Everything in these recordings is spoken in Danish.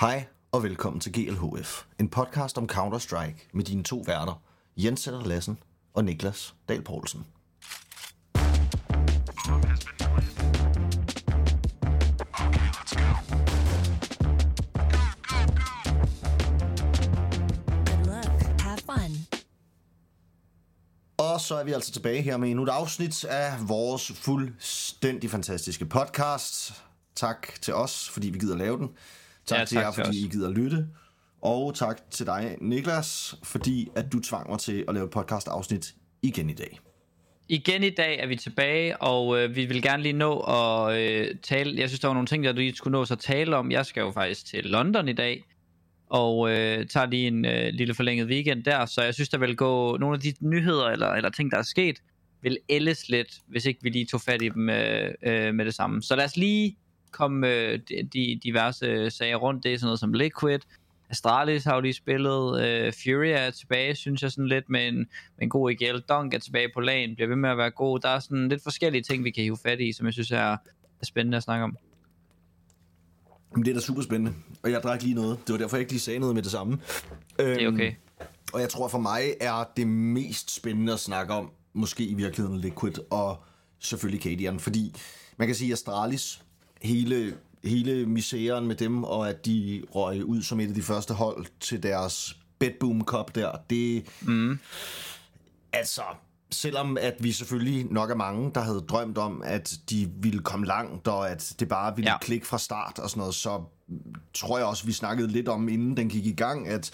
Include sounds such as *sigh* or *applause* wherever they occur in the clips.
Hej og velkommen til GLHF, en podcast om Counter-Strike med dine to værter, Jens Sætter Lassen og Niklas Dahl Poulsen. Og så er vi altså tilbage her med endnu et afsnit af vores fuldstændig fantastiske podcast. Tak til os, fordi vi gider lave den. Tak Ja, til tak jer, til fordi. I gider lytte. Og tak til dig, Niklas, fordi at du tvang mig til at lave et podcast-afsnit igen i dag. Igen i dag er vi tilbage, og øh, vi vil gerne lige nå at øh, tale. Jeg synes, der var nogle ting, der du lige skulle nå at tale om. Jeg skal jo faktisk til London i dag, og øh, tager lige en øh, lille forlænget weekend der, så jeg synes, der vil gå nogle af de nyheder eller, eller ting, der er sket, vil ældes lidt, hvis ikke vi lige tog fat i dem øh, øh, med det samme. Så lad os lige komme øh, de, de diverse sager rundt. Det er sådan noget som Liquid, Astralis har jo lige spillet, øh, Fury er tilbage, synes jeg sådan lidt med en, med en god EGL. Dunk er tilbage på lagen, bliver ved med at være god. Der er sådan lidt forskellige ting, vi kan hive fat i, som jeg synes er, er spændende at snakke om. Det er da super spændende, og jeg drak lige noget. Det var derfor, jeg ikke lige sagde noget med det samme. Det er okay. Og jeg tror for mig er det mest spændende at snakke om, måske i virkeligheden Liquid, og selvfølgelig Cadian, fordi man kan sige, at Astralis, hele, hele misæren med dem, og at de røg ud som et af de første hold til deres Bedboom Cup der, det... Mm. Altså, selvom at vi selvfølgelig nok er mange, der havde drømt om, at de ville komme langt, og at det bare ville ja. Klikke fra start og sådan noget, så tror jeg også, vi snakkede lidt om, inden den gik i gang, at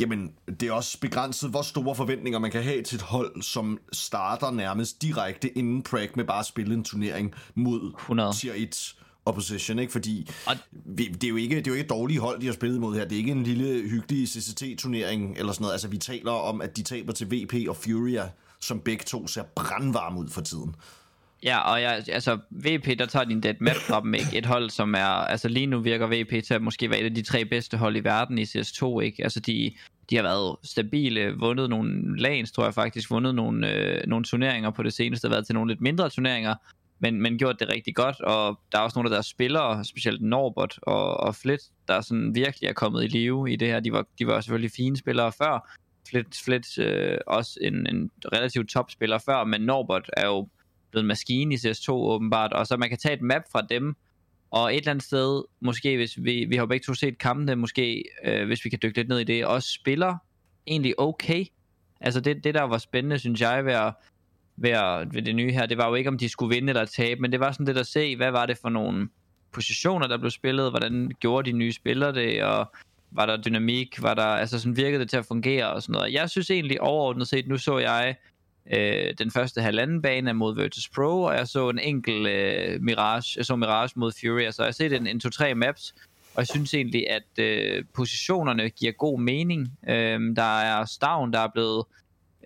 Jamen, det er også begrænset, hvor store forventninger man kan have til et hold, som starter nærmest direkte inden Prag med bare at spille en turnering mod 100. tier 1 opposition, ikke? Fordi Og- det, er jo ikke, det er jo ikke et dårligt hold, de har spillet mod her. Det er ikke en lille, hyggelig CCT-turnering eller sådan noget. Altså, vi taler om, at de taber til VP og Furia, som begge to ser brandvarme ud for tiden. Ja, og jeg, altså VP, der tager din dead map fra dem, ikke? Et hold, som er, altså lige nu virker VP til at måske være et af de tre bedste hold i verden i CS2, ikke? Altså de, de har været stabile, vundet nogle lanes, tror jeg faktisk, vundet nogle, øh, nogle turneringer på det seneste, været til nogle lidt mindre turneringer, men, men gjort det rigtig godt, og der er også nogle af deres spillere, specielt Norbert og, og Flit, der sådan virkelig er kommet i live i det her. De var, de var selvfølgelig fine spillere før, Flit, Flit øh, også en, en relativt topspiller før, men Norbert er jo blevet en maskine i CS2 åbenbart, og så man kan tage et map fra dem, og et eller andet sted, måske hvis vi, vi har jo begge to set kampene, måske øh, hvis vi kan dykke lidt ned i det, også spiller egentlig okay. Altså det, det der var spændende, synes jeg, ved, at, ved, at, ved det nye her, det var jo ikke, om de skulle vinde eller tabe, men det var sådan lidt at se, hvad var det for nogle positioner, der blev spillet, hvordan gjorde de nye spillere det, og var der dynamik, var der, altså sådan virkede det til at fungere og sådan noget. Jeg synes egentlig overordnet set, nu så jeg øh, den første halvanden bane mod Virtus Pro, og jeg så en enkelt øh, Mirage, jeg så Mirage mod Fury, så jeg har set en, en to-tre maps, og jeg synes egentlig, at øh, positionerne giver god mening. Øh, der er Stavn, der er blevet,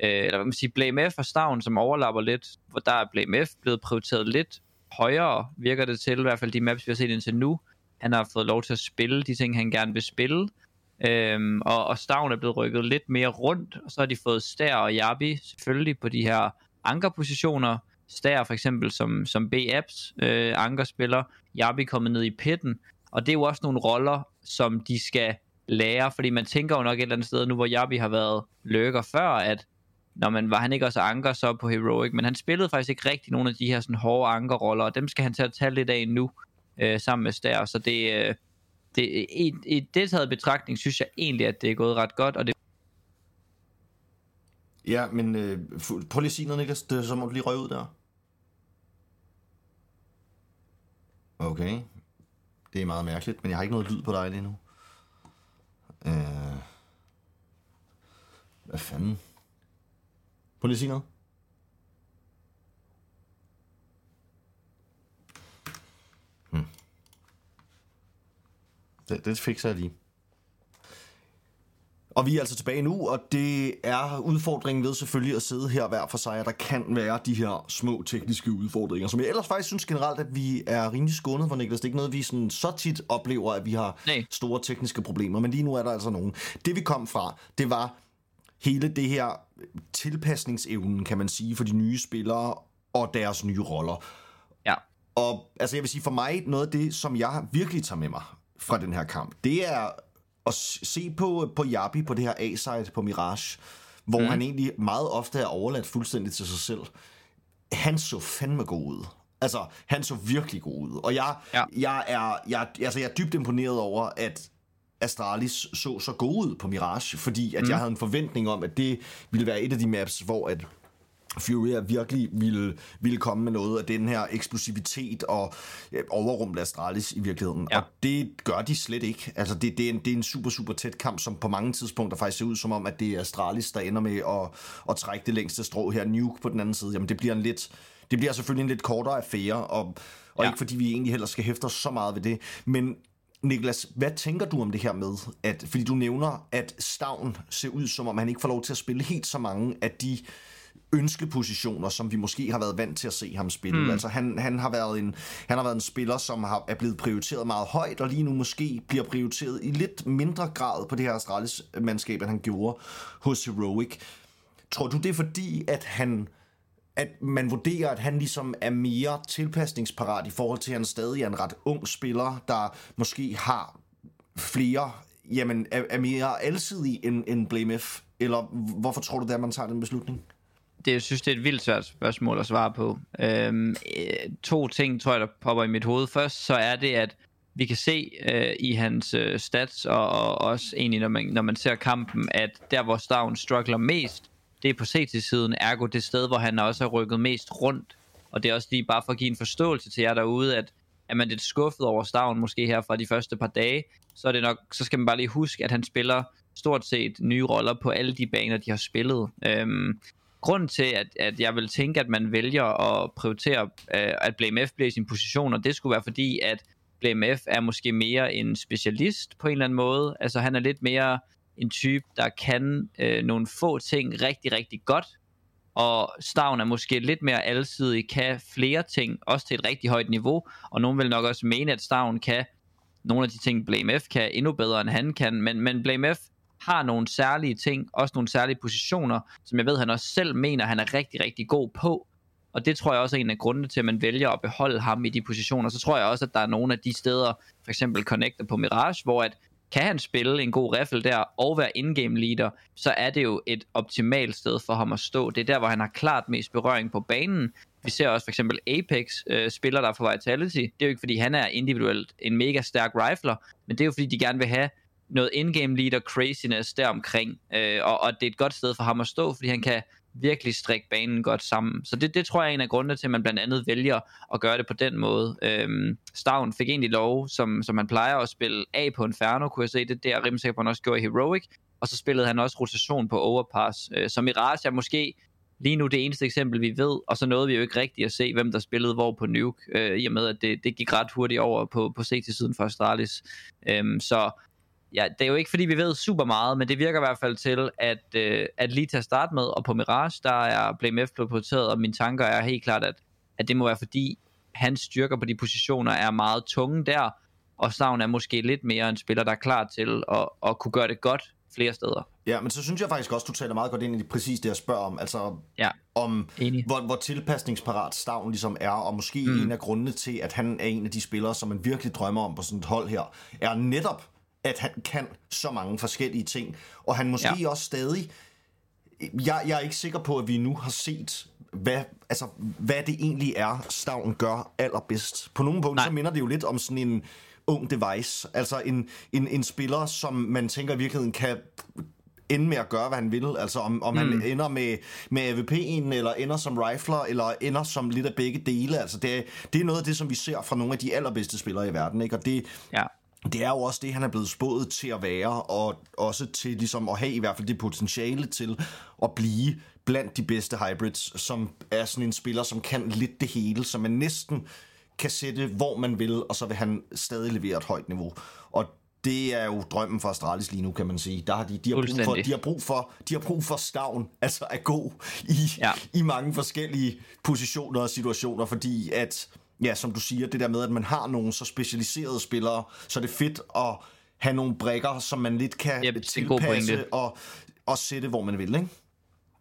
øh, eller hvad man siger, Blame F og Stavn, som overlapper lidt, hvor der er Blame F blevet prioriteret lidt højere, virker det til, i hvert fald de maps, vi har set indtil nu. Han har fået lov til at spille de ting, han gerne vil spille. Øhm, og, og Stavn er blevet rykket lidt mere rundt, og så har de fået Stær og Jabi selvfølgelig på de her ankerpositioner. Stær for eksempel som, som B-apps øh, ankerspiller, Jabi kommet ned i pitten, og det er jo også nogle roller, som de skal lære, fordi man tænker jo nok et eller andet sted nu, hvor Jabi har været lurker før, at når man var han ikke også anker så på Heroic, men han spillede faktisk ikke rigtig nogle af de her sådan hårde ankerroller, og dem skal han til at tage lidt af nu, øh, sammen med Stær, så det, øh, det, i, i det taget betragtning, synes jeg egentlig, at det er gået ret godt, og det Ja, men øh, prøv lige at sige noget, Niklas. Det så som du lige røge ud der. Okay. Det er meget mærkeligt, men jeg har ikke noget lyd på dig lige nu. Øh... Hvad fanden? Prøv lige at sige noget. Hmm. Det, det fikser jeg lige. Og vi er altså tilbage nu, og det er udfordringen ved selvfølgelig at sidde her hver for sig, at der kan være de her små tekniske udfordringer, som jeg ellers faktisk synes generelt, at vi er rimelig skånet for, Niklas. Det er ikke noget, vi sådan så tit oplever, at vi har Nej. store tekniske problemer, men lige nu er der altså nogen. Det vi kom fra, det var hele det her tilpasningsevnen, kan man sige, for de nye spillere og deres nye roller. Ja. Og altså jeg vil sige, for mig, noget af det, som jeg virkelig tager med mig fra den her kamp, det er at se på, på Jabi på det her A-side på Mirage, hvor mm. han egentlig meget ofte er overladt fuldstændig til sig selv. Han så fandme god ud. Altså, han så virkelig god ud. Og jeg, ja. jeg, er, jeg, altså, jeg er dybt imponeret over, at Astralis så så god ud på Mirage, fordi at mm. jeg havde en forventning om, at det ville være et af de maps, hvor at Furia virkelig ville, ville komme med noget af den her eksplosivitet og overrumple Astralis i virkeligheden. Ja. Og det gør de slet ikke. Altså det, det, er en, det er en super, super tæt kamp, som på mange tidspunkter faktisk ser ud som om, at det er Astralis, der ender med at, at trække det længste strå her. Nuke på den anden side, jamen det bliver en lidt... Det bliver selvfølgelig en lidt kortere affære, og, og ja. ikke fordi vi egentlig heller skal hæfte os så meget ved det. Men Niklas, hvad tænker du om det her med, at, fordi du nævner, at Stavn ser ud som om, han ikke får lov til at spille helt så mange af de ønskepositioner, som vi måske har været vant til at se ham spille. Mm. Altså han, han, har været en, han har været en spiller, som har, er blevet prioriteret meget højt, og lige nu måske bliver prioriteret i lidt mindre grad på det her Astralis mandskab, end han gjorde hos Heroic. Tror du, det er fordi, at han at man vurderer, at han ligesom er mere tilpasningsparat i forhold til, at han stadig er en ret ung spiller, der måske har flere, jamen er, er mere alsidig end, end Blame F? Eller hvorfor tror du, det er, at man tager den beslutning? det, jeg synes, det er et vildt svært spørgsmål at svare på. Øhm, øh, to ting, tror jeg, der popper i mit hoved. Først, så er det, at vi kan se øh, i hans øh, stats, og, og også egentlig, når man, når man ser kampen, at der, hvor Stavn struggler mest, det er på CT-siden, ergo det sted, hvor han også har rykket mest rundt. Og det er også lige bare for at give en forståelse til jer derude, at er man lidt skuffet over Stavn, måske her fra de første par dage, så, er det nok, så skal man bare lige huske, at han spiller stort set nye roller på alle de baner, de har spillet. Øhm, grund til, at, at jeg vil tænke, at man vælger at prioritere, øh, at Blame F bliver i sin position, og det skulle være fordi, at Blame F er måske mere en specialist på en eller anden måde. Altså han er lidt mere en type, der kan øh, nogle få ting rigtig, rigtig godt, og Stavn er måske lidt mere alsidig, kan flere ting, også til et rigtig højt niveau, og nogen vil nok også mene, at Stavn kan nogle af de ting, Blame F kan endnu bedre, end han kan, men, men Blame F har nogle særlige ting, også nogle særlige positioner, som jeg ved, han også selv mener, han er rigtig, rigtig god på. Og det tror jeg også er en af grundene til, at man vælger at beholde ham i de positioner. Så tror jeg også, at der er nogle af de steder, for eksempel Connector på Mirage, hvor at kan han spille en god riffel der og være in-game leader, så er det jo et optimalt sted for ham at stå. Det er der, hvor han har klart mest berøring på banen. Vi ser også for eksempel Apex øh, spiller der for Vitality. Det er jo ikke fordi han er individuelt en mega stærk rifler, men det er jo fordi de gerne vil have noget in-game leader craziness deromkring, øh, og, og det er et godt sted for ham at stå, fordi han kan virkelig strikke banen godt sammen. Så det, det tror jeg er en af grundene til, at man blandt andet vælger at gøre det på den måde. Øhm, Stavn fik egentlig lov, som, som man plejer at spille af på Inferno, kunne jeg se det der, rimelig sikker på, han også gjorde i Heroic, og så spillede han også rotation på Overpass. Øh, så Mirage er måske lige nu det eneste eksempel, vi ved, og så nåede vi jo ikke rigtigt at se, hvem der spillede hvor på Nuke, øh, i og med, at det, det gik ret hurtigt over på, på CT-siden for Astralis. Øhm, så ja, det er jo ikke fordi, vi ved super meget, men det virker i hvert fald til, at, øh, at lige til at starte med, og på Mirage, der er Blame F blevet prioriteret, og mine tanker er helt klart, at, at det må være fordi, hans styrker på de positioner er meget tunge der, og Stavn er måske lidt mere en spiller, der er klar til at, at kunne gøre det godt flere steder. Ja, men så synes jeg faktisk også, du taler meget godt ind i præcis det, jeg spørger om. Altså, ja, om hvor, hvor tilpasningsparat Stavn ligesom er, og måske mm. en af grundene til, at han er en af de spillere, som man virkelig drømmer om på sådan et hold her, er netop at han kan så mange forskellige ting. Og han måske ja. også stadig... Jeg, jeg er ikke sikker på, at vi nu har set, hvad, altså, hvad det egentlig er, Stavn gør allerbedst. På nogle punkter, så minder det jo lidt om sådan en ung device. Altså en, en, en spiller, som man tænker i virkeligheden kan ende med at gøre, hvad han vil. Altså om, om mm. han ender med, med AVP'en, eller ender som rifler, eller ender som lidt af begge dele. Altså det, det er noget af det, som vi ser fra nogle af de allerbedste spillere i verden. Ikke? Og det, ja det er jo også det, han er blevet spået til at være, og også til ligesom at have i hvert fald det potentiale til at blive blandt de bedste hybrids, som er sådan en spiller, som kan lidt det hele, som man næsten kan sætte, hvor man vil, og så vil han stadig levere et højt niveau. Og det er jo drømmen for Astralis lige nu, kan man sige. Der har de, de, har brug for, de, har brug for, de har brug for stavn, altså at gå i, ja. i mange forskellige positioner og situationer, fordi at ja, som du siger, det der med, at man har nogle så specialiserede spillere, så det er fedt at have nogle brækker, som man lidt kan yep, tilpasse og, og sætte, hvor man vil, ikke?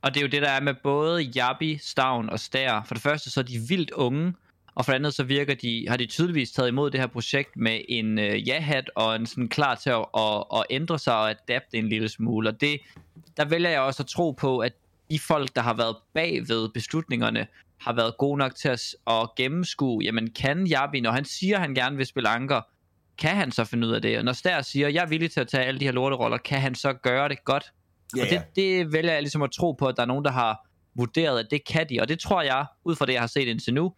Og det er jo det, der er med både Jabi, Stavn og Stær. For det første, så er de vildt unge, Og for det andet så virker de, har de tydeligvis taget imod det her projekt med en øh, ja-hat og en sådan klar til at, at, at ændre sig og adapte en lille smule. Og det, der vælger jeg også at tro på, at de folk, der har været bag ved beslutningerne, har været gode nok til at, at gennemskue, jamen kan Jabi, når han siger, at han gerne vil spille anker, kan han så finde ud af det? Og når Stær siger, jeg er villig til at tage alle de her lorteroller, kan han så gøre det godt? Ja, og det, det vælger jeg ligesom at tro på, at der er nogen, der har vurderet, at det kan de. Og det tror jeg, ud fra det, jeg har set indtil nu,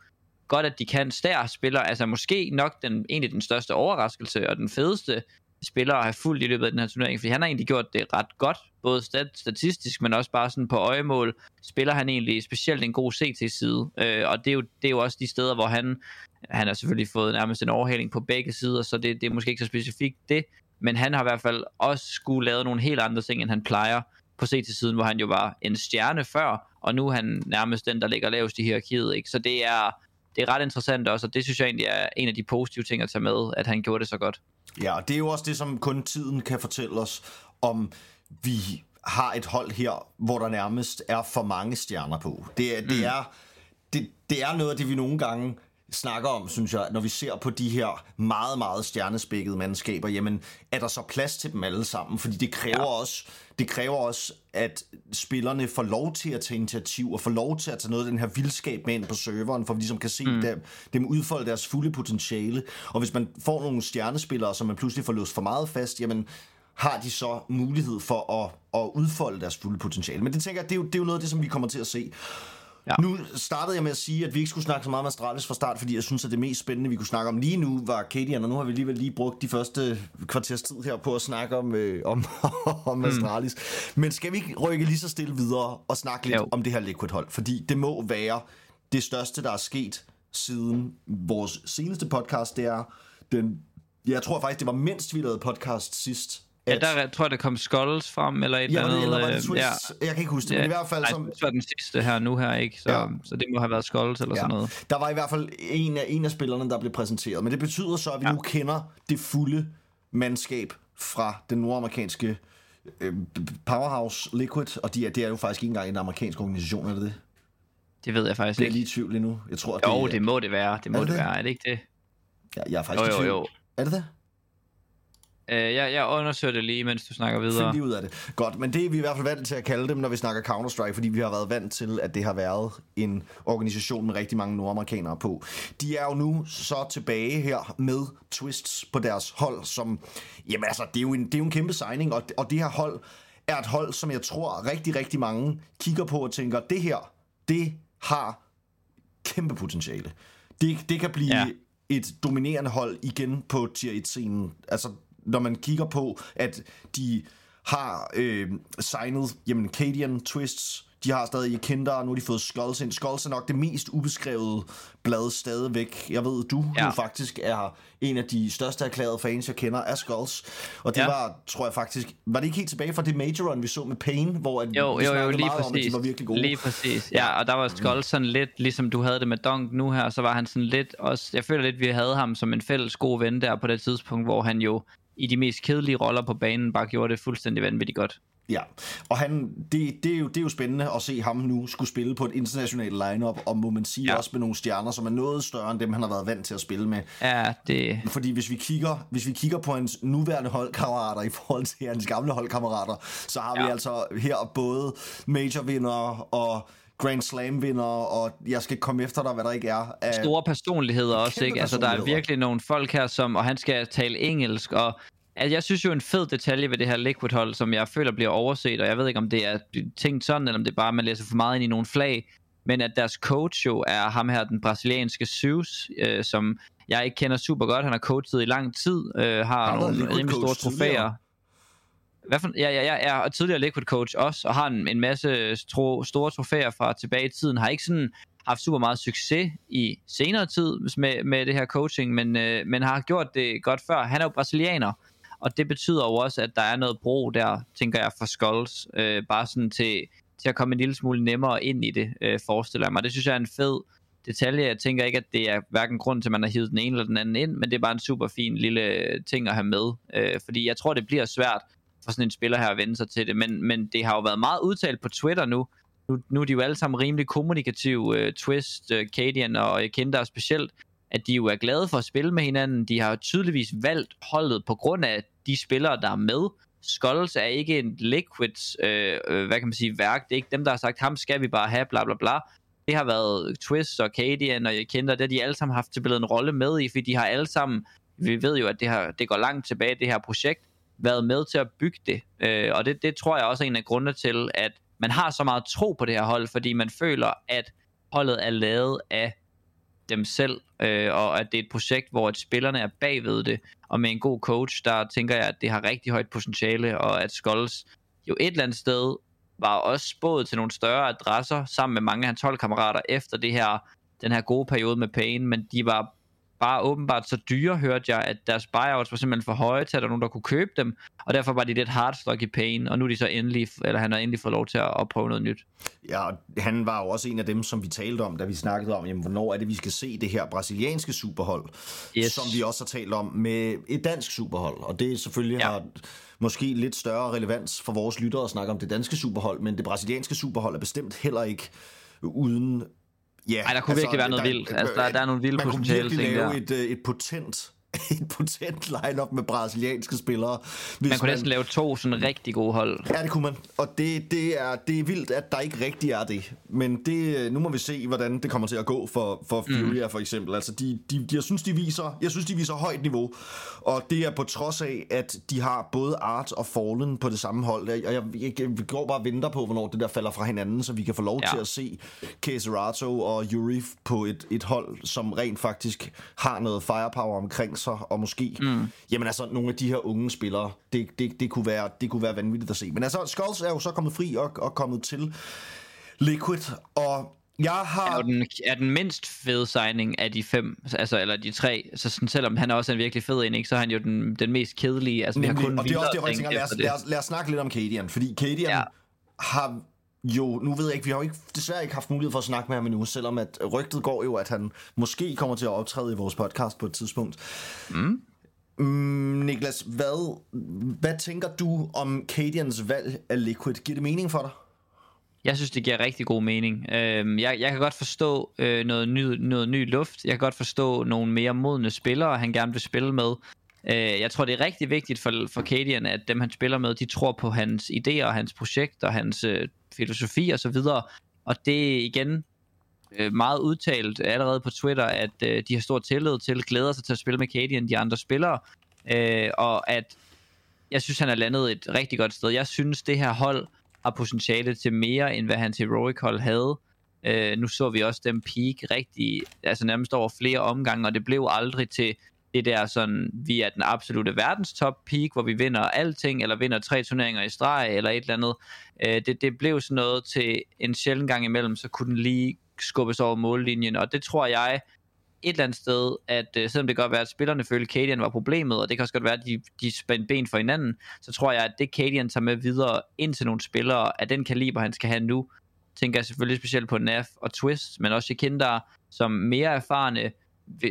godt, at de kan. Stær spiller, altså måske nok den, egentlig den største overraskelse og den fedeste spiller at have fuldt i løbet af den her turnering, fordi han har egentlig gjort det ret godt, både stat, statistisk, men også bare sådan på øjemål, spiller han egentlig specielt en god CT-side, øh, og det er, jo, det er jo også de steder, hvor han, han har selvfølgelig fået nærmest en overhaling på begge sider, så det, det er måske ikke så specifikt det, men han har i hvert fald også skulle lave nogle helt andre ting, end han plejer på CT-siden, hvor han jo var en stjerne før, og nu er han nærmest den, der ligger lavest i hierarkiet, ikke? så det er, det er ret interessant også, og det synes jeg egentlig er en af de positive ting at tage med, at han gjorde det så godt. Ja, og det er jo også det, som kun tiden kan fortælle os, om vi har et hold her, hvor der nærmest er for mange stjerner på. Det det mm. er, det, det er noget af det, vi nogle gange snakker om, synes jeg, når vi ser på de her meget, meget stjernespækkede mandskaber, jamen, er der så plads til dem alle sammen? Fordi det kræver, ja. også, det kræver også, at spillerne får lov til at tage initiativ, og får lov til at tage noget af den her vildskab med ind på serveren, for vi ligesom kan se mm. dem, dem udfolde deres fulde potentiale. Og hvis man får nogle stjernespillere, som man pludselig får låst for meget fast, jamen, har de så mulighed for at, at udfolde deres fulde potentiale. Men det tænker jeg, det er, jo, det er jo noget af det, som vi kommer til at se. Ja. Nu startede jeg med at sige, at vi ikke skulle snakke så meget om Astralis fra start, fordi jeg synes, at det mest spændende, vi kunne snakke om lige nu, var Kadian, og nu har vi alligevel lige brugt de første kvarters tid her på at snakke om, øh, om, *laughs* om mm. Astralis. Men skal vi ikke rykke lige så stille videre og snakke lidt jo. om det her Liquid-hold? Fordi det må være det største, der er sket siden vores seneste podcast. Det er den, jeg tror faktisk, det var mindst vi lavede podcast sidst, Ja, der tror jeg, der kom Skulls frem, eller et ja, eller andet. Eller var det ja. Jeg kan ikke huske det, men i hvert fald... som... det var den sidste her nu her, ikke? Så, ja. så det må have været Skulls eller ja. sådan noget. Der var i hvert fald en af, en af spillerne, der blev præsenteret. Men det betyder så, at vi ja. nu kender det fulde mandskab fra den nordamerikanske øh, Powerhouse Liquid, og de er, det er jo faktisk ikke engang en amerikansk organisation, er det det? Det ved jeg faktisk ikke. Det er lige i tvivl lige nu. Jeg tror, jo, det, det må det være. Det må det, det være, er det ikke det? Ja, jeg er faktisk jo, jo, jo. Er det det? Uh, jeg, jeg undersøger det lige, mens du snakker videre. Find lige ud af det. Godt, men det er vi i hvert fald vant til at kalde dem, når vi snakker Counter-Strike, fordi vi har været vant til, at det har været en organisation med rigtig mange nordamerikanere på. De er jo nu så tilbage her med Twists på deres hold, som, jamen altså, det er jo en, det er jo en kæmpe signing, og, og det her hold er et hold, som jeg tror rigtig, rigtig mange kigger på og tænker, det her, det har kæmpe potentiale. Det, det kan blive ja. et dominerende hold igen på tier 1-scenen. Altså, når man kigger på, at de har øh, signet, jamen, Cadian Twists, de har stadig Kinder, og nu har de fået Skulls ind. Skulls er nok det mest ubeskrevede blad stadigvæk. Jeg ved, du ja. jo faktisk er en af de største erklærede fans, jeg kender af Skulls. Og det ja. var, tror jeg faktisk, var det ikke helt tilbage fra det Major Run, vi så med Pain, hvor at jo, vi jo, jo, lige meget præcis. om, at de var virkelig gode. Lige præcis, ja, og der var Skulls sådan lidt, ligesom du havde det med Dunk nu her, så var han sådan lidt også, jeg føler lidt, vi havde ham som en fælles god ven der på det tidspunkt, hvor han jo i de mest kedelige roller på banen bare gjorde det fuldstændig vanvittigt godt. Ja, og han, det, det, er jo, det er jo spændende at se ham nu skulle spille på et internationalt lineup og må man sige ja. også med nogle stjerner, som er noget større end dem, han har været vant til at spille med. Ja, det... Fordi hvis vi kigger, hvis vi kigger på hans nuværende holdkammerater i forhold til hans gamle holdkammerater, så har ja. vi altså her både major og Grand Slam vinder, og jeg skal komme efter dig, hvad der ikke er. Af Store personligheder også, ikke? Altså, der er virkelig nogle folk her, som, og han skal tale engelsk, og altså, jeg synes jo en fed detalje ved det her Liquid-hold, som jeg føler bliver overset, og jeg ved ikke, om det er tænkt sådan, eller om det er bare, at man læser for meget ind i nogle flag, men at deres coach jo er ham her, den brasilianske Zeus, øh, som jeg ikke kender super godt. Han har coachet i lang tid, øh, har nogle rimelig store trofæer. Hvad for, ja, ja, ja, er tidligere Liquid Coach også, og har en, en masse tro, store trofæer fra tilbage i tiden. Har ikke sådan haft super meget succes i senere tid med, med det her coaching, men, øh, men har gjort det godt før. Han er jo brasilianer, og det betyder jo også, at der er noget bro der, tænker jeg, for Skulls. Øh, bare sådan til, til at komme en lille smule nemmere ind i det, øh, forestiller jeg mig. Det synes jeg er en fed detalje. Jeg tænker ikke, at det er hverken grund til, at man har hivet den ene eller den anden ind, men det er bare en super fin lille ting at have med. Øh, fordi jeg tror, det bliver svært for sådan en spiller her at vende sig til det. Men, men det har jo været meget udtalt på Twitter nu, nu, nu er de jo alle sammen rimelig kommunikative, uh, øh, Twist, uh, Cadian og øh, Kinder specielt, at de jo er glade for at spille med hinanden. De har tydeligvis valgt holdet på grund af de spillere, der er med. Skulls er ikke en Liquids, øh, hvad kan man sige, værk. Det er ikke dem, der har sagt, ham skal vi bare have, bla bla bla. Det har været Twist og Cadian og Kinder, det har de alle sammen haft til en rolle med i, fordi de har alle sammen, vi ved jo, at det, har, det går langt tilbage, det her projekt, været med til at bygge det. Øh, og det, det tror jeg også er en af grundene til, at man har så meget tro på det her hold, fordi man føler, at holdet er lavet af dem selv, øh, og at det er et projekt, hvor at spillerne er bagved det, og med en god coach, der tænker jeg, at det har rigtig højt potentiale, og at Skulls jo et eller andet sted var også spået til nogle større adresser, sammen med mange af hans holdkammerater, efter det her, den her gode periode med Payne, men de var bare åbenbart så dyre, hørte jeg, at deres buyouts var simpelthen for høje til, at der nogen, der kunne købe dem, og derfor var de lidt hardstock i Payne, og nu er de så endelig, eller han har endelig fået lov til at, at prøve noget nyt. Ja, han var jo også en af dem, som vi talte om, da vi snakkede om, jamen, hvornår er det, vi skal se det her brasilianske superhold, Yes. som vi også har talt om med et dansk superhold, og det selvfølgelig. Ja. har måske lidt større relevans for vores lyttere at snakke om det danske superhold, men det brasilianske superhold er bestemt heller ikke uden... Ja, Ej, der kunne virkelig være noget vildt. Altså, der- der er nogle vilde man potentiale kunne virkelig ting lave der. et, øh, et potent et potent line-up med brasilianske spillere. Hvis Man kunne næsten lave to sådan rigtig gode hold. Ja, det kunne man. Og det, det, er, det er vildt, at der ikke rigtig er det. Men det, nu må vi se, hvordan det kommer til at gå for, for Furia, mm. for eksempel. Altså, de, de, de, jeg, synes, de viser, jeg synes, de viser højt niveau. Og det er på trods af, at de har både Art og Fallen på det samme hold. Og jeg, jeg, jeg går bare og venter på, hvornår det der falder fra hinanden, så vi kan få lov ja. Til at se Keserato og Yuri på et, et hold, som rent faktisk har noget firepower omkring sig, og måske, mm. jamen altså, nogle af de her unge spillere, det, det, det, kunne være, det kunne være vanvittigt at se. Men altså, Skulls er jo så kommet fri og, og kommet til Liquid, og jeg har... er den, er den mindst fede signing af de fem, altså, eller de tre. Så sådan, selvom han er også en virkelig fed en, ikke, så er han jo den, den mest kedelige. Altså, vi har Nemlig, kun og det er også det, jeg tænker, lad os, lad, os, lad os snakke lidt om Cadian, fordi Cadian ja. Ja. har jo, nu ved jeg ikke, vi har jo ikke, desværre ikke haft mulighed for at snakke med ham endnu, selvom at rygtet går jo, at han måske kommer til at optræde i vores podcast på et tidspunkt. Mm. Mm, Niklas, hvad, hvad tænker du om Cadians valg af Liquid? Giver det mening for dig? Jeg synes, det giver rigtig god mening. Øhm, jeg, jeg kan godt forstå øh, noget, ny, noget ny luft. Jeg kan godt forstå nogle mere modne spillere, han gerne vil spille med. Øh, jeg tror, det er rigtig vigtigt for, for Cadian, at dem, han spiller med, de tror på hans idéer, og hans projekt og hans øh, filosofi og så videre. Og det er igen øh, meget udtalt allerede på Twitter, at øh, de har stor tillid til, glæder sig til at spille med Cadian, de andre spillere. Øh, og at jeg synes, han er landet et rigtig godt sted. Jeg synes, det her hold har potentiale til mere, end hvad hans Heroic hold havde. Øh, nu så vi også dem peak rigtig, altså nærmest over flere omgange, og det blev aldrig til det der sådan, vi er den absolute verdenstop peak, hvor vi vinder alting, eller vinder tre turneringer i streg, eller et eller andet. Øh, det, det blev sådan noget til en sjældent gang imellem, så kunne den lige skubbes over mållinjen, og det tror jeg et eller andet sted, at øh, selvom det kan godt være, at spillerne følte, at Cadian var problemet, og det kan også godt være, at de, de spændte ben for hinanden, så tror jeg, at det Cadian tager med videre ind til nogle spillere af den kaliber, han skal have nu, tænker jeg selvfølgelig specielt på Naf og Twist, men også Kinder, som mere erfarne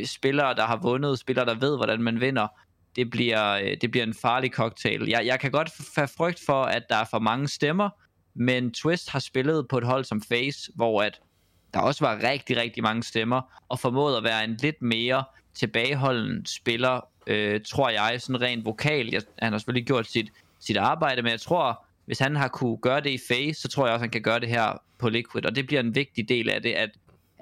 spillere, der har vundet, spillere, der ved, hvordan man vinder, det bliver, øh, det bliver en farlig cocktail. Jeg, jeg kan godt have frygt for, at der er for mange stemmer, men Twist har spillet på et hold som Face, hvor at der også var rigtig, rigtig mange stemmer, og formåede at være en lidt mere tilbageholden spiller, øh, tror jeg, sådan rent vokal. Jeg, han har selvfølgelig gjort sit, sit arbejde, men jeg tror, hvis han har kunne gøre det i Face, så tror jeg også, han kan gøre det her på Liquid, og det bliver en vigtig del af det, at,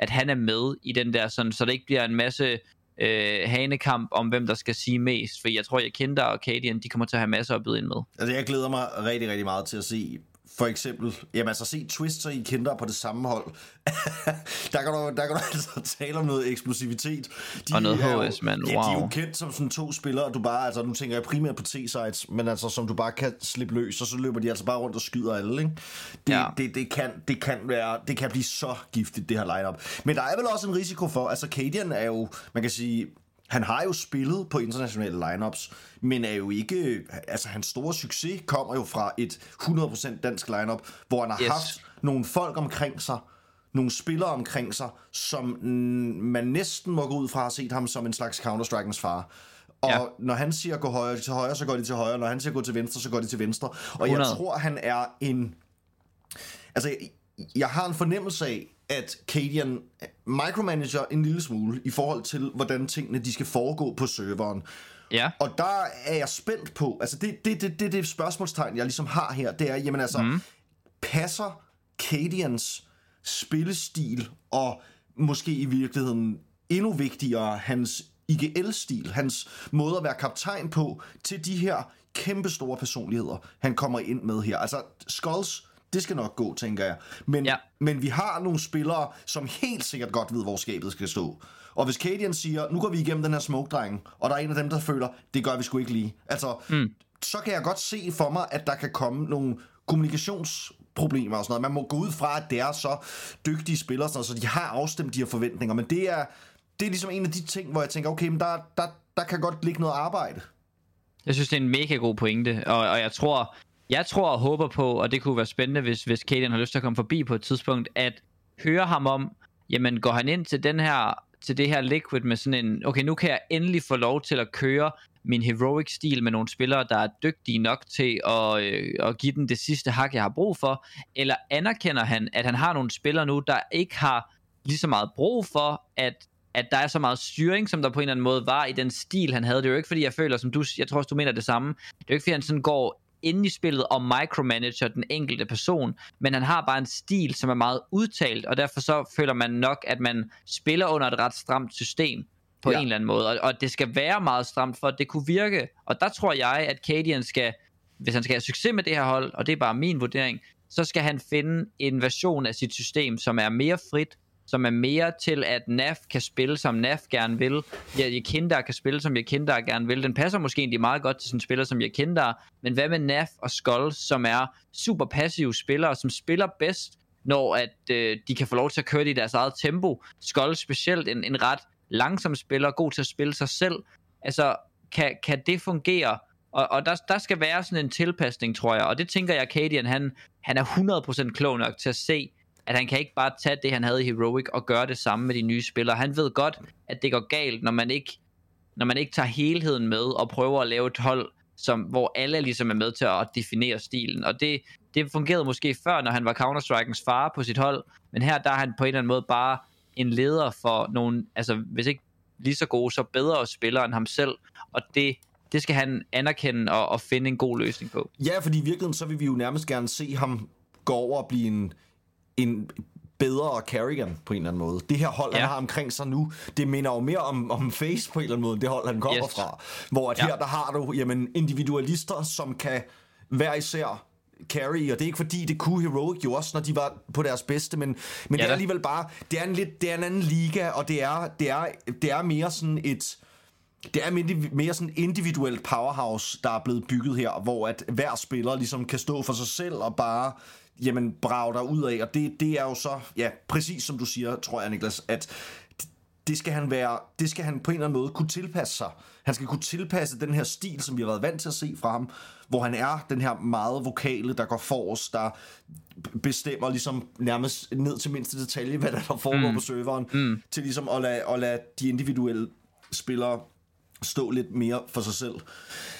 at han er med i den der, sådan, så det ikke bliver en masse øh, hanekamp om, hvem der skal sige mest, for jeg tror, jeg Kinder og Cadian, de kommer til at have masser at byde ind med. Altså, jeg glæder mig rigtig, rigtig meget til at se for eksempel, jamen altså se Twister i Kinder på det samme hold. *laughs* der, kan du, der kan du *laughs* altså tale om noget eksplosivitet. De Og noget er jo- HS, mand. Ja, de er jo Wow. kendt som sådan to spillere, du bare, altså nu tænker jeg primært på T-sides, men altså som du bare kan slippe løs, og så løber de altså bare rundt og skyder alle, ikke? Det, Ja. det, det, kan, det kan være, det kan blive så giftigt, det her lineup. Men der er vel også en risiko for, altså Cadian er jo, man kan sige, han har jo spillet på internationale lineups, men er jo ikke, altså hans store succes kommer jo fra et 100% dansk lineup, hvor han har Yes. haft nogle folk omkring sig, nogle spillere omkring sig, som man næsten må gå ud fra at set ham som en slags Counter-Strikens far. Og Ja. når han siger gå højre til højre, så går de til højre. Når han siger gå til venstre, så går de til venstre. Og jeg 100. tror, han er en... Altså, jeg, jeg har en fornemmelse af, at Cadian micromanager en lille smule i forhold til, hvordan tingene de skal foregå på serveren. Ja. Og der er jeg spændt på, altså det, det, det, det, det spørgsmålstegn, jeg ligesom har her, det er, jamen altså, mm. passer Cadians spillestil og måske i virkeligheden endnu vigtigere hans IGL-stil, hans måde at være kaptajn på, til de her kæmpe store personligheder, han kommer ind med her. Altså, Skulls, det skal nok gå, tænker jeg. Men, Ja. men vi har nogle spillere, som helt sikkert godt ved, hvor skabet skal stå. Og hvis Cadian siger, nu går vi igennem den her smoke og der er en af dem, der føler, det gør vi sgu ikke lige. Altså, mm. så kan jeg godt se for mig, at der kan komme nogle kommunikationsproblemer og sådan noget. Man må gå ud fra, at det er så dygtige spillere, sådan noget, så de har afstemt de her forventninger. Men det er, det er ligesom en af de ting, hvor jeg tænker, okay, men der, der, der kan godt ligge noget arbejde. Jeg synes, det er en mega god pointe, og, og jeg tror, jeg tror og håber på, og det kunne være spændende, hvis, hvis Kaden har lyst til at komme forbi på et tidspunkt, at høre ham om, jamen går han ind til den her til det her Liquid med sådan en, okay, nu kan jeg endelig få lov til at køre min heroic stil med nogle spillere, der er dygtige nok til at, øh, at give den det sidste hak, jeg har brug for, eller anerkender han, at han har nogle spillere nu, der ikke har lige så meget brug for, at at der er så meget styring, som der på en eller anden måde var i den stil, han havde. Det er jo ikke, fordi jeg føler, som du, jeg tror også, du mener det samme. Det er jo ikke, fordi han sådan går ind i spillet og micromanager den enkelte person, men han har bare en stil, som er meget udtalt, og derfor så føler man nok, at man spiller under et ret stramt system på Ja. en eller anden måde, og, og det skal være meget stramt, for at det kunne virke, og der tror jeg, at Cadian skal, hvis han skal have succes med det her hold, og det er bare min vurdering, så skal han finde en version af sit system, som er mere frit, som er mere til, at NAF kan spille, som NAF gerne vil. Ja, Jekindar kan spille, som Jekindar gerne vil. Den passer måske egentlig meget godt til sådan en spiller som Jekindar. Men hvad med NAF og Skull, som er super passive spillere, som spiller bedst, når at øh, de kan få lov til at køre det i deres eget tempo. Skull specielt en, en ret langsom spiller, god til at spille sig selv. Altså, kan, kan det fungere? Og, og der, der skal være sådan en tilpasning, tror jeg. Og det tænker jeg, Cadian, han, han er 100% klog nok til at se, at han kan ikke bare tage det, han havde i Heroic, og gøre det samme med de nye spillere. Han ved godt, at det går galt, når man ikke, når man ikke tager helheden med, og prøver at lave et hold, som, hvor alle ligesom er med til at definere stilen. Og det, det fungerede måske før, når han var Counter-Strikens far på sit hold, men her der er han på en eller anden måde bare en leder for nogle, altså hvis ikke lige så gode, så bedre spillere end ham selv, og det, det skal han anerkende og, og finde en god løsning på. Ja, fordi i virkeligheden, så vil vi jo nærmest gerne se ham gå over og blive en, en bedre Carrigan på en eller anden måde. Det her hold, ja. Han har omkring sig nu, det minder jo mere om, om Face på en eller anden måde, end det hold, han kommer Yes. fra. Hvor at Ja. her, der har du jamen, individualister, som kan hver især carry, og det er ikke fordi, det kunne Heroic jo også, når de var på deres bedste, men, men Ja det er alligevel bare, det er en, lidt, det er en anden liga, og det er, det er, det er mere sådan et, det er mere, mere sådan individuelt powerhouse, der er blevet bygget her, hvor at hver spiller ligesom kan stå for sig selv og bare jamen, brage dig ud af. Og det, det er jo så, ja, præcis som du siger, tror jeg, Niklas, at det- skal han være, det skal han på en eller anden måde kunne tilpasse sig. Han skal kunne tilpasse den her stil, som vi har været vant til at se fra ham, hvor han er den her meget vokale, der går forrest, der bestemmer ligesom nærmest ned til mindste detalje, hvad der, der foregår mm. på serveren, mm. til ligesom at lade, at lade de individuelle spillere stå lidt mere for sig selv.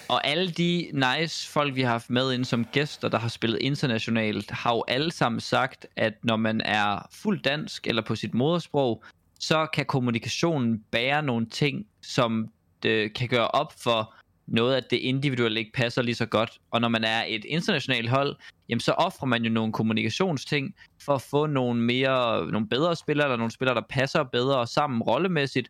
Og alle de nice folk, vi har haft med ind som gæster, der har spillet internationalt, har jo alle sammen sagt, at når man er fuld dansk eller på sit modersprog, så kan kommunikationen bære nogle ting, som det kan gøre op for noget, at det individuelt ikke passer lige så godt. Og når man er et internationalt hold, jamen så offrer man jo nogle kommunikationsting for at få nogle mere, nogle bedre spillere, eller nogle spillere, der passer bedre sammen rollemæssigt,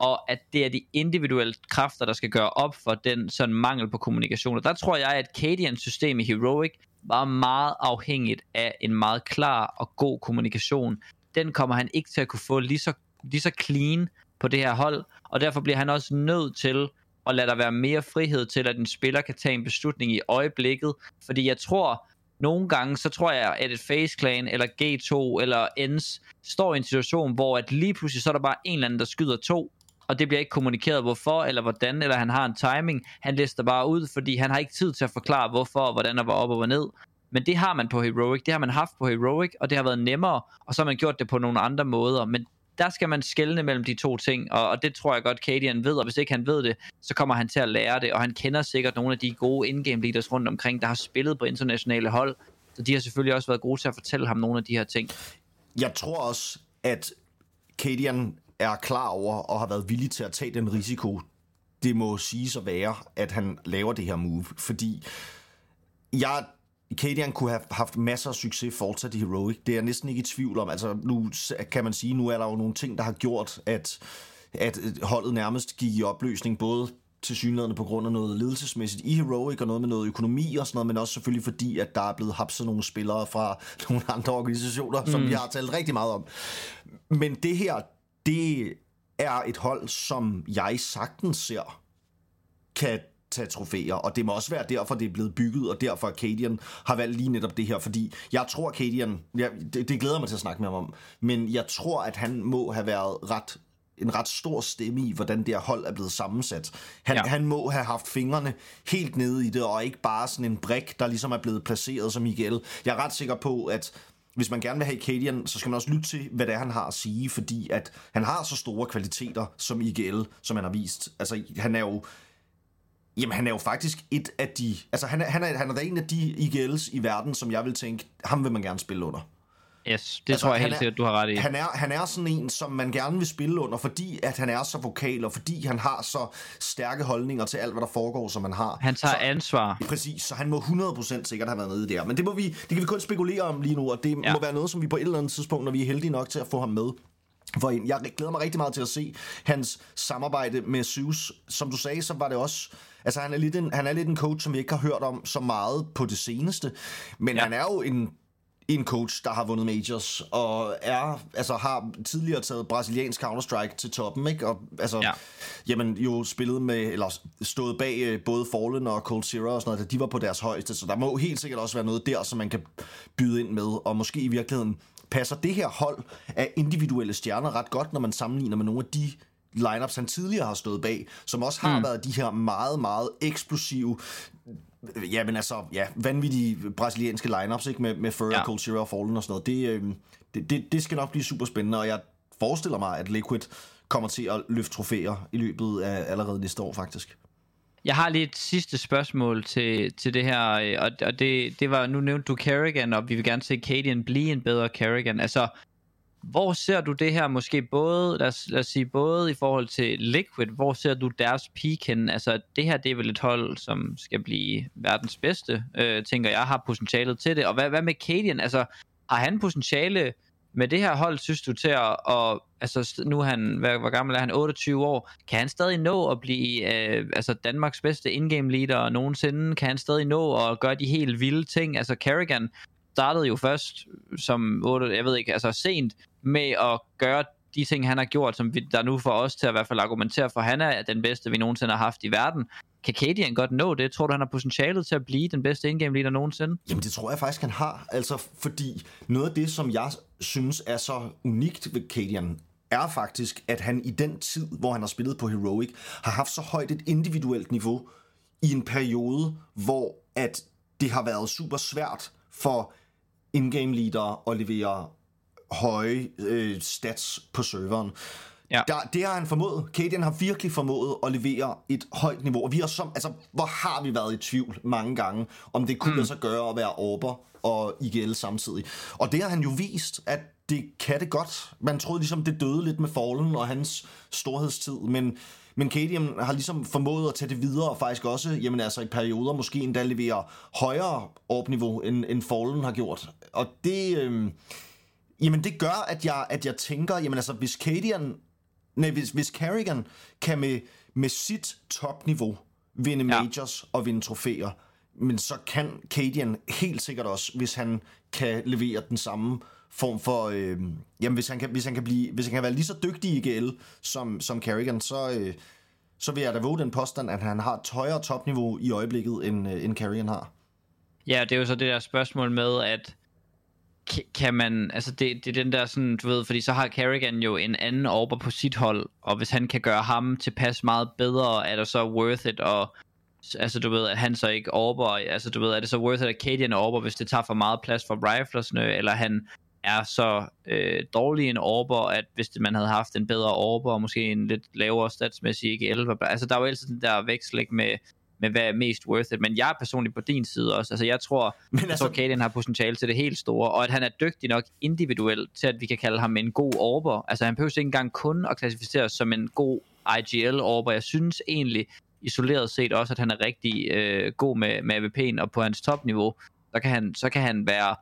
og at det er de individuelle kræfter, der skal gøre op for den sådan mangel på kommunikation. Og der tror jeg, at Cadians system i Heroic var meget afhængigt af en meget klar og god kommunikation. Den kommer han ikke til at kunne få lige så, lige så clean på det her hold, og derfor bliver han også nødt til at lade der være mere frihed til, at en spiller kan tage en beslutning i øjeblikket. Fordi jeg tror, nogle gange, så tror jeg, at et Face Clan eller G2 eller ENS står i en situation, hvor at lige pludselig så er der bare en eller anden, der skyder to, og det bliver ikke kommunikeret hvorfor eller hvordan, eller han har en timing. Han lister bare ud, fordi han har ikke tid til at forklare hvorfor og hvordan og hvor op og hvor ned. Men det har man på Heroic, det har man haft på Heroic, og det har været nemmere, og så har man gjort det på nogle andre måder. Men der skal man skelne mellem de to ting, og, og det tror jeg godt, Cadian ved, og hvis ikke han ved det, så kommer han til at lære det, og han kender sikkert nogle af de gode in-game leaders rundt omkring, der har spillet på internationale hold, så Så de har selvfølgelig også været gode til at fortælle ham nogle af de her ting. Jeg tror også, at Kadian er klar over og har været villig til at tage den risiko, det må sige at være, at han laver det her move. Fordi jeg Kadian kunne have haft masser af succes fortsat i Heroic. Det er jeg næsten ikke i tvivl om. Altså, nu kan man sige, nu er der jo nogle ting, der har gjort, at, at holdet nærmest gik i opløsning, både til synligheden på grund af noget ledelsesmæssigt i Heroic, og noget med noget økonomi og sådan noget, men også selvfølgelig fordi, at der er blevet hapset nogle spillere fra *laughs* nogle andre organisationer, mm. som vi har talt rigtig meget om. Men det her, det er et hold, som jeg sagtens ser kan tage trofæer, og det må også være derfor, det er blevet bygget, og derfor Cadian har valgt lige netop det her, fordi jeg tror, Cadian, ja, det, det glæder mig til at snakke med ham om, men jeg tror, at han må have været ret en ret stor stemme i, hvordan det her hold er blevet sammensat. Han, ja. han må have haft fingrene helt nede i det, og ikke bare sådan en brik, der ligesom er blevet placeret som Miguel. Jeg er ret sikker på, at hvis man gerne vil have Kadian, så skal man også lytte til, hvad det er, han har at sige, fordi at han har så store kvaliteter som IGL, som han har vist. Altså, han er jo Jamen, han er jo faktisk et af de... Altså, han er, han er, han er en af de IGL's i verden, som jeg vil tænke, ham vil man gerne spille under. Yes, det altså, tror jeg helt sikkert, du har ret i. Han er, han er sådan en, som man gerne vil spille under, fordi at han er så vokal, og fordi han har så stærke holdninger til alt, hvad der foregår, som man har. Han tager så, ansvar. Præcis, så han må 100% sikkert have været nede der. Men det, må vi, det kan vi kun spekulere om lige nu, og det ja. må være noget, som vi på et eller andet tidspunkt, når vi er heldige nok til at få ham med, for jeg glæder mig rigtig meget til at se hans samarbejde med Zeus. Som du sagde, så var det også... Altså, han er lidt en, han er lidt en coach, som vi ikke har hørt om så meget på det seneste. Men ja. han er jo en en coach, der har vundet majors, og er, altså, har tidligere taget brasiliansk Counter-Strike til toppen, ikke? Og altså, ja. jamen, jo spillet med, eller stået bag øh, både Fallen og Cold Zero og sådan noget, de var på deres højeste, så der må helt sikkert også være noget der, som man kan byde ind med, og måske i virkeligheden passer det her hold af individuelle stjerner ret godt, når man sammenligner med nogle af de lineups, han tidligere har stået bag, som også har mm. været de her meget, meget eksplosive, ja, men altså, ja, vanvittige brasilianske lineups, ikke, med, med Fur, ja. Cold Zero og Fallen og sådan noget. Det, øh, det, det, det skal nok blive super spændende, og jeg forestiller mig, at Liquid kommer til at løfte trofæer i løbet af allerede næste år, faktisk. Jeg har lige et sidste spørgsmål til, til det her, og, og det, det var, nu nævnte du Kerrigan, og vi vil gerne se Cadian blive en bedre Kerrigan. Altså, hvor ser du det her måske både, lad os, lad os sige, både i forhold til Liquid, hvor ser du deres peak hen? Altså, det her, det er vel et hold, som skal blive verdens bedste, øh, tænker jeg, har potentialet til det. Og hvad, hvad med Cadian? Altså, har han potentiale med det her hold, synes du til at, og, altså nu er han, hvad, hvor gammel er han, 28 år, kan han stadig nå at blive øh, altså Danmarks bedste indgame leader nogensinde? Kan han stadig nå at gøre de helt vilde ting? Altså Kerrigan startede jo først som, 8, jeg ved ikke, altså sent med at gøre de ting, han har gjort, som vi, der nu får os til at i hvert fald argumentere for, han er den bedste, vi nogensinde har haft i verden. Kan Kadian godt nå det? Tror du, han har potentialet til at blive den bedste indgame leader nogensinde? Jamen det tror jeg faktisk, han har. Altså fordi noget af det, som jeg synes er så unikt ved Kadian, er faktisk, at han i den tid, hvor han har spillet på Heroic, har haft så højt et individuelt niveau i en periode, hvor at det har været super svært for in-game leader at levere høje øh, stats på serveren. Ja. Der, det har han formået. Cadian har virkelig formået at levere et højt niveau. Og vi har som, altså, hvor har vi været i tvivl mange gange, om det kunne mm. lade sig gøre at være Orber og IGL samtidig. Og det har han jo vist, at det kan det godt. Man troede ligesom, det døde lidt med Fallen og hans storhedstid, men, men Cadian har ligesom formået at tage det videre, og faktisk også, jamen altså i perioder, måske endda levere højere orb-niveau, end, end Fallen har gjort. Og det... Øh, Jamen det gør, at jeg, at jeg tænker, jamen altså hvis Cadian, nej, hvis, hvis Carrigan kan med, med sit topniveau vinde ja. majors og vinde trofæer, men så kan Cadian helt sikkert også, hvis han kan levere den samme form for, øh, jamen hvis han kan, hvis han kan blive, hvis han kan være lige så dygtig i GL som, som Carrigan, så, øh, så vil jeg da våge den påstand, at han har et højere topniveau i øjeblikket, end, øh, end Carrigan har. Ja, det er jo så det der spørgsmål med, at kan man, altså det, det er den der sådan, du ved, fordi så har Carrigan jo en anden orber på sit hold, og hvis han kan gøre ham tilpas meget bedre, er det så worth it, og altså du ved, at han så ikke orber, altså du ved, er det så worth it, at Cadian orber, hvis det tager for meget plads for riflersne, eller han er så øh, dårlig en orber, at hvis man havde haft en bedre orber, og måske en lidt lavere statsmæssig ikke 11, altså der er jo altid den der veksel ikke, med, med hvad er mest worth it. Men jeg er personligt på din side også. Altså jeg tror, Men jeg altså- tror Kaden har potentiale til det helt store, og at han er dygtig nok individuelt til, at vi kan kalde ham en god orber. Altså han behøver ikke engang kun at klassificeres som en god IGL-orber. Jeg synes egentlig isoleret set også, at han er rigtig øh, god med, med AVP'en, og på hans topniveau, så kan han, så kan han være...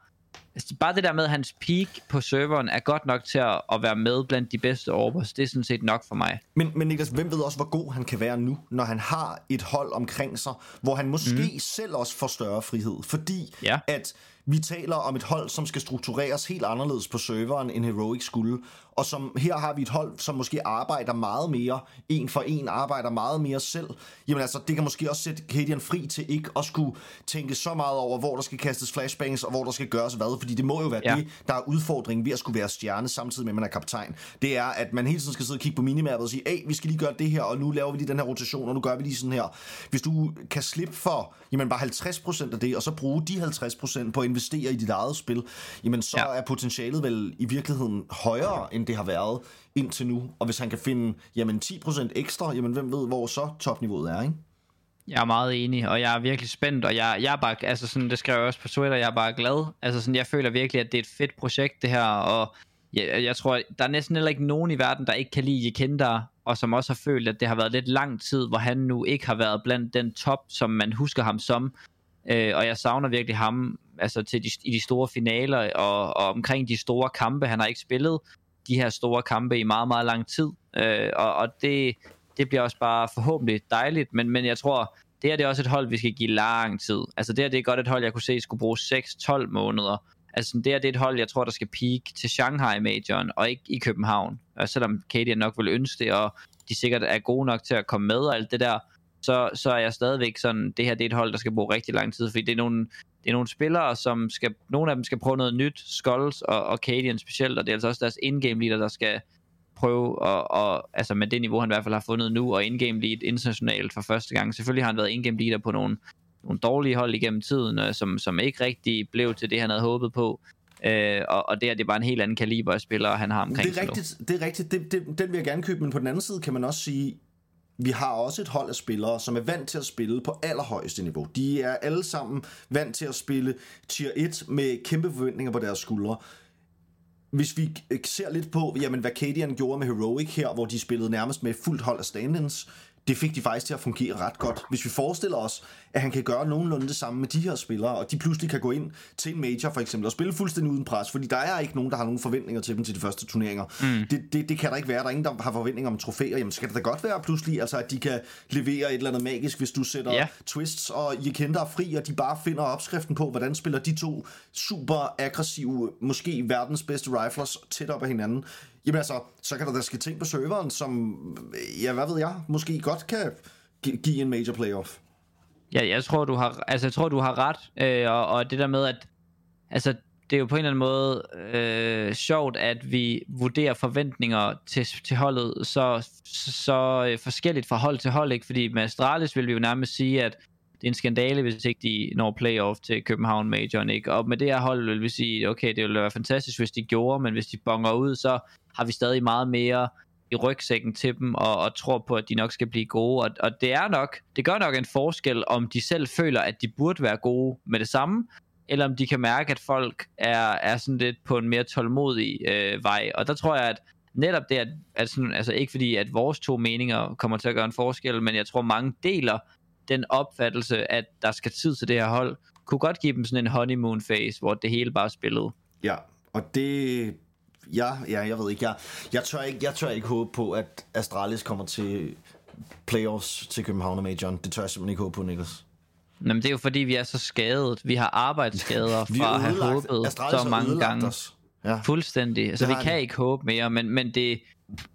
Altså, bare det der med, at hans peak på serveren er godt nok til at, at være med blandt de bedste orbers, det er sådan set nok for mig. Men, men Niklas, hvem ved også, hvor god han kan være nu, når han har et hold omkring sig, hvor han måske mm. selv også får større frihed. Fordi Ja. at vi taler om et hold, som skal struktureres helt anderledes på serveren, end Heroic skulle. Og som her har vi et hold, som måske arbejder meget mere, en for en, arbejder meget mere selv. Jamen altså, det kan måske også sætte Cadian fri til ikke at skulle tænke så meget over, hvor der skal kastes flashbangs, og hvor der skal gøres hvad. Fordi det må jo være Ja. det, der er udfordringen ved at skulle være stjerne, samtidig med, at man er kaptajn. Det er, at man hele tiden skal sidde og kigge på minimappet og sige, hey, vi skal lige gøre det her, og nu laver vi lige den her rotation, og nu gør vi lige sådan her. Hvis du kan slippe for, jamen bare 50% af det, og så bruge de 50% på at investere i dit eget spil, jamen så Ja. er potentialet vel i virkeligheden højere, end det har været indtil nu. Og hvis han kan finde, jamen 10% ekstra, jamen hvem ved, hvor så topniveauet er, ikke? Jeg er meget enig, og jeg er virkelig spændt, og jeg, jeg er bare, altså sådan, det skrev jeg også på Twitter, jeg er bare glad. Altså sådan, jeg føler virkelig, at det er et fedt projekt, det her, og jeg, jeg tror, der er næsten heller ikke nogen i verden, der ikke kan lide Jekindar, og som også har følt, at det har været lidt lang tid, hvor han nu ikke har været blandt den top, som man husker ham som. Øh, og jeg savner virkelig ham altså til de, i de store finaler, og, og omkring de store kampe. Han har ikke spillet de her store kampe i meget, meget lang tid, øh, og, og det, det bliver også bare forhåbentlig dejligt, men, men jeg tror, det her det er også et hold, vi skal give lang tid. Altså det her det er godt et hold, jeg kunne se skulle bruge 6-12 måneder. Altså det her det er et hold, jeg tror, der skal peak til Shanghai Majoren, og ikke i København. Og selvom Katie nok vil ønske det, og de sikkert er gode nok til at komme med og alt det der, så, så er jeg stadigvæk sådan, det her det er et hold, der skal bruge rigtig lang tid, fordi det er nogle, det er nogle spillere, som skal, nogle af dem skal prøve noget nyt, Skulls og, og Cadian specielt, og det er altså også deres in-game leader, der skal prøve at, og, altså med det niveau, han i hvert fald har fundet nu, og in-game lead internationalt for første gang. Selvfølgelig har han været in-game leader på nogle, nogle dårlige hold igennem tiden, øh, som, som ikke rigtig blev til det, han havde håbet på. Øh, og, og det er det er bare en helt anden kaliber af spillere, han har omkring Det er rigtigt, det er rigtigt. Det, det, den vil jeg gerne købe, men på den anden side kan man også sige, vi har også et hold af spillere, som er vant til at spille på allerhøjeste niveau. De er alle sammen vant til at spille tier 1 med kæmpe forventninger på deres skuldre. Hvis vi eh, ser lidt på, jamen, hvad Cadian gjorde med Heroic her, hvor de spillede nærmest med fuldt hold af stand det fik de faktisk til at fungere ret godt. Hvis vi forestiller os, at han kan gøre nogenlunde det samme med de her spillere, og de pludselig kan gå ind til en major for eksempel, og spille fuldstændig uden pres, fordi der er ikke nogen, der har nogen forventninger til dem til de første turneringer. Mm. Det, det, det kan der ikke være. Der er ingen, der har forventninger om trofæer. Jamen, skal det da godt være pludselig, altså, at de kan levere et eller andet magisk, hvis du sætter Ja. twists, og Jekenta er fri, og de bare finder opskriften på, hvordan spiller de to super aggressive, måske verdens bedste riflers tæt op af hinanden. Jamen altså, så kan der da ske ting på serveren, som, ja, hvad ved jeg, måske godt kan gi- give en major playoff. Ja, jeg tror, du har, altså, jeg tror, du har ret. Øh, og, og det der med, at altså, det er jo på en eller anden måde øh, sjovt, at vi vurderer forventninger til, til holdet så, så så øh, forskelligt fra hold til hold. Ikke? Fordi med Astralis vil vi jo nærmest sige, at det er en skandale, hvis ikke de når playoff til København Majoren. Ikke? Og med det her hold vil vi sige, okay, det ville være fantastisk, hvis de gjorde, men hvis de bonger ud, så har vi stadig meget mere i rygsækken til dem, og, og tror på, at de nok skal blive gode. Og, og det er nok, det gør nok en forskel, om de selv føler, at de burde være gode med det samme, eller om de kan mærke, at folk er, er sådan lidt på en mere tålmodig øh, vej. Og der tror jeg, at netop det, at, at sådan, altså ikke fordi, at vores to meninger kommer til at gøre en forskel, men jeg tror, mange deler den opfattelse, at der skal tid til det her hold, kunne godt give dem sådan en honeymoon phase, hvor det hele bare spillet. Ja, og det... Ja, ja, jeg ved ikke. Jeg, jeg, tør ikke. jeg tør ikke håbe på, at Astralis kommer til playoffs til København og Majoren. Det tør jeg simpelthen ikke håbe på, Niklas. Jamen, det er jo fordi, vi er så skadet. Vi har arbejdsskader *laughs* Vi fra at have håbet Astralis så mange gange. Os. Ja. Fuldstændig. Altså, Det vi kan de. ikke håbe mere, men, men det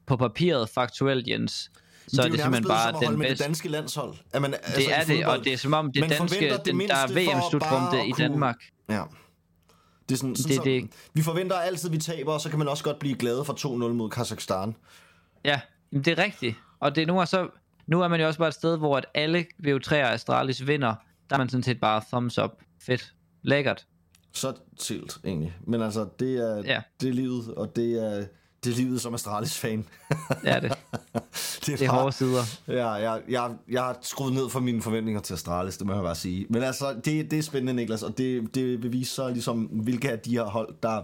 på papiret faktuelt, Jens, så det er jo det nærmest simpelthen bare som at den med bedste. det danske landshold. At man, altså, Det i er det, og det er som om det man danske, forventer det den, der er VM-slutrunde i kunne- Danmark. Ja. Det er sådan, sådan Det- så, det- Vi forventer altid, at vi taber, og så kan man også godt blive glade for 2-0 mod Kazakhstan. Ja, det er rigtigt. Og det, nu, er så, nu er man jo også bare et sted, hvor at alle VO3 og Astralis vinder. Der er man sådan set bare thumbs up. Fedt. Lækkert. Så tilt, egentlig. Men altså, det er, Ja. det er livet, og det er, det er livet som Astralis-fan. Det er det. *laughs* Det er hårde sider. Ja, jeg, jeg, jeg har skruet ned for mine forventninger til Astralis, det må jeg bare sige. Men altså, det, det er spændende, Niklas, og det, det beviser så ligesom, hvilke af de her hold, der,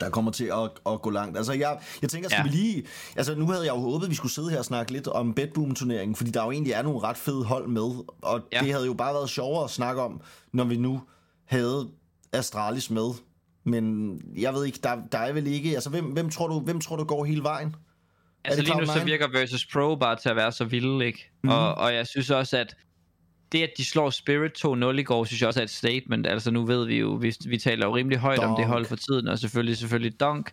der kommer til at, at gå langt. Altså, jeg, jeg tænker, skal Ja. ja. vi lige... Altså, nu havde jeg jo håbet, at vi skulle sidde her og snakke lidt om Bedboom-turneringen, fordi der jo egentlig er nogle ret fede hold med, og Ja. ja. det havde jo bare været sjovere at snakke om, når vi nu havde Astralis med. Men jeg ved ikke, der, der er vel ikke... Altså, hvem, hvem, tror du, hvem tror du går hele vejen? Altså lige nu så Cloud9? virker Versus Pro bare til at være så vilde, ikke? Mm. Og, og jeg synes også, at det, at de slår Spirit 2-0 i går, synes jeg også er et statement. Altså nu ved vi jo, vi, vi taler jo rimelig højt om det Dunk. hold for tiden, og selvfølgelig selvfølgelig Dunk.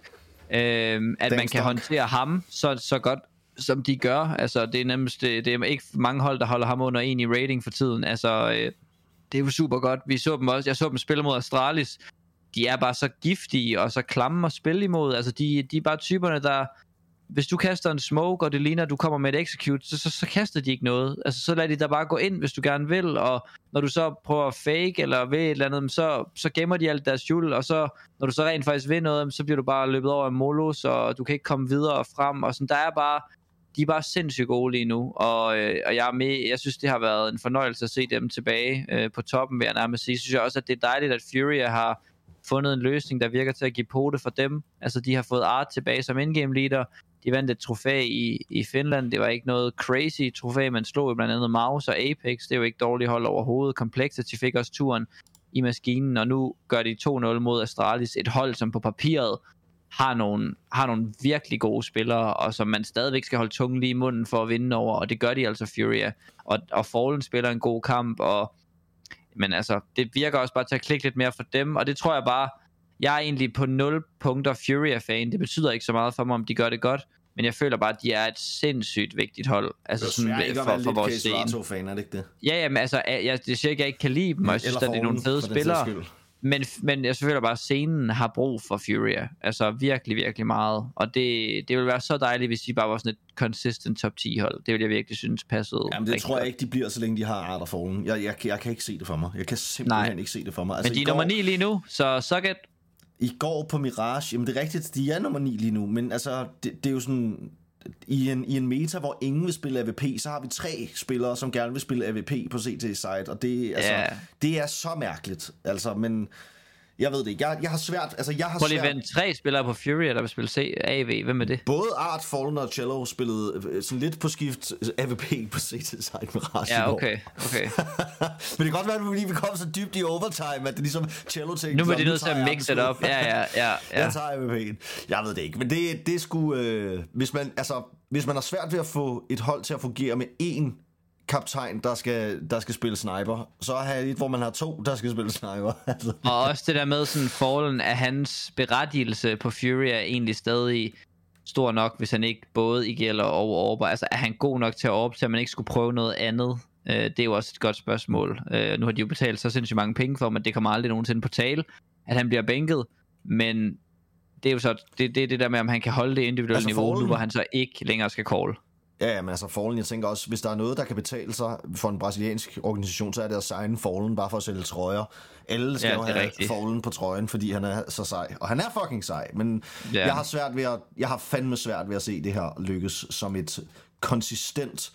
Øhm, at man Thanks, kan Dunk. håndtere ham så, så godt, som de gør. Altså det er nemmest, det, det er ikke mange hold, der holder ham under en i rating for tiden. Altså øh, det er jo super godt. Vi så dem også, jeg så dem spille mod Astralis. De er bare så giftige og så klamme at spille imod. Altså de, de er bare typerne, der hvis du kaster en smoke, og det ligner, at du kommer med et execute, så, så, så kaster de ikke noget. Altså, så lader de dig bare gå ind, hvis du gerne vil, og når du så prøver at fake, eller ved et eller andet, så, så gemmer de alt deres jul, og så, når du så rent faktisk vil noget, så bliver du bare løbet over af molos, og du kan ikke komme videre og frem, og sådan, der er bare, de er bare sindssygt gode lige nu, og, øh, og jeg er med, jeg synes, det har været en fornøjelse at se dem tilbage øh, på toppen, vil jeg nærmest sige. Jeg synes også, at det er dejligt, at Fury har fundet en løsning, der virker til at give pote for dem. Altså, de har fået Art tilbage som in-game leader, de vandt et trofæ i, i Finland. Det var ikke noget crazy trofæ, man slog i blandt andet Maus og Apex. Det er jo ikke dårligt hold overhovedet. Complexity fik også turen i maskinen, og nu gør de 2-0 mod Astralis. Et hold, som på papiret har nogle, har nogle virkelig gode spillere, og som man stadigvæk skal holde tungen lige i munden for at vinde over, og det gør de altså Furia. Og, og Fallen spiller en god kamp, og men altså, det virker også bare til at klikke lidt mere for dem, og det tror jeg bare, jeg er egentlig på 0 punkter Furia-fan. Det betyder ikke så meget for mig, om de gør det godt, men jeg føler bare, at de er et sindssygt vigtigt hold. Altså sådan, for, for vores scene. fan er det ikke det? Ja, jamen altså, jeg, det siger ikke, at jeg ikke kan lide dem, og jeg synes, at det er nogle fede spillere. Men, men jeg føler bare, at scenen har brug for Furia. Altså virkelig, virkelig meget. Og det, det vil være så dejligt, hvis de bare var sådan et consistent top 10 hold. Det vil jeg virkelig synes passede. Jamen det tror jeg ikke, de bliver, så længe de har Art og Fallen. Jeg, jeg, jeg kan ikke se det for mig. Jeg kan simpelthen Nej. ikke se det for mig. Men de Altså, er går- nummer 9 lige nu, så suck it. I går på Mirage, jamen det er rigtigt, de er nummer 9 lige nu, men altså, det, det er jo sådan, i en, i en meta, hvor ingen vil spille AVP, så har vi tre spillere, som gerne vil spille AVP på CT side, og det, altså, Ja. det er så mærkeligt, altså, men jeg ved det ikke, jeg, jeg har svært, altså jeg har Prøv lige at svært, vente. Tre spillere på Fury, der vil spille C AV. Hvem er det? både Art, Fallen og Cello spillede øh, sådan lidt på skift AVP på side Mirage i Ja, okay. okay. *laughs* men det kan godt være, fordi vi kom så dybt i overtime, at det ligesom Cello tænkte, Nu "Nå, er de nødt til at mixe det sgu." op. Ja, ja, ja. *laughs* ja. Jeg tager MVP'en. Jeg ved det ikke, men det, det sgu... Øh, hvis, man, altså, hvis man har svært ved at få et hold til at fungere med én kaptajn, der skal, der skal spille sniper, så have et, hvor man har to, der skal spille sniper. *laughs* altså. Og også det der med sådan Fallen, at hans berettigelse på Fury er egentlig stadig stor nok, hvis han ikke både i gælder og Orber. Altså er han god nok til at Orbe, til at man ikke skulle prøve noget andet? Øh, det er jo også et godt spørgsmål. Øh, nu har de jo betalt så sindssygt mange penge for, men det kommer aldrig nogensinde på tale, at han bliver bænket. Men det er jo så det, det, det der med, om han kan holde det individuelle Altså, niveau, nu hvor han så ikke længere skal call. Ja, men altså Fallen, jeg tænker også, hvis der er noget, der kan betale sig for en brasiliansk organisation, så er det at signe Fallen bare for at sælge trøjer. Alle skal Ja, jo have rigtigt. Fallen på trøjen, fordi han er så sej. Og han er fucking sej, men ja. jeg har svært ved at, jeg har fandme svært ved at se det her lykkes som et konsistent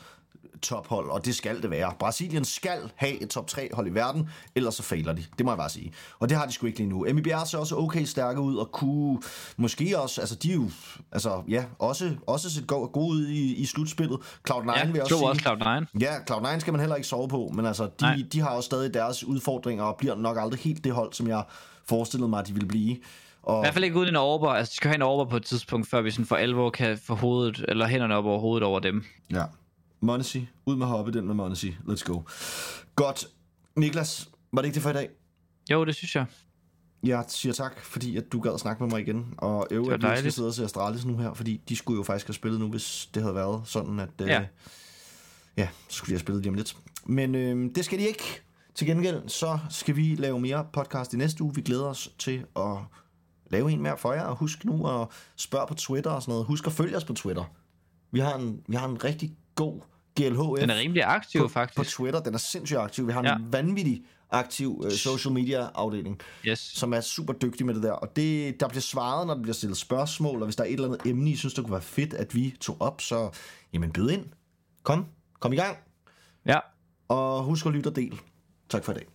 tophold, og det skal det være. Brasilien skal have et top 3 hold i verden, ellers så fejler de. Det må jeg bare sige. Og det har de sgu ikke lige nu. MIBR ser også okay stærke ud, og kunne måske også, altså de er jo, altså ja, også, også set go- gode ud i, i slutspillet. Cloud9 Ja, vil jeg også sige. også Cloud9. Ja, Cloud9 skal man heller ikke sove på, men altså, Nej. de, de har også stadig deres udfordringer, og bliver nok aldrig helt det hold, som jeg forestillede mig, at de ville blive. Og, I hvert fald ikke uden en overber. Altså, de skal have en overber på et tidspunkt, før vi sådan for alvor kan få hovedet, eller hænderne op over hovedet over dem. Ja. Monesi. Ud med hoppe, den med Monesi. Let's go. Godt. Niklas, var det ikke det for i dag? Jo, det synes jeg. Jeg siger tak, fordi at du gad at snakke med mig igen. Og øve, at vi skal sidde og se Astralis nu her, fordi de skulle jo faktisk have spillet nu, hvis det havde været sådan, at... Øh, Ja. ja, så skulle de have spillet lige om lidt. Men øh, det skal de ikke. Til gengæld, så skal vi lave mere podcast i næste uge. Vi glæder os til at lave en mere for jer. Og husk nu at spørge på Twitter og sådan noget. Husk at følge os på Twitter. Vi har en, vi har en rigtig god GLHF Den er rimelig aktiv, på, faktisk. på Twitter. Den er sindssygt aktiv. Vi har Ja. en vanvittig aktiv øh, social media afdeling, Yes. som er super dygtig med det der. Og det, der bliver svaret, når der bliver stillet spørgsmål, og hvis der er et eller andet emne, I synes, der kunne være fedt, at vi tog op, så jamen byd ind. Kom, kom i gang. Ja. Og husk at lytte og del. Tak for i dag.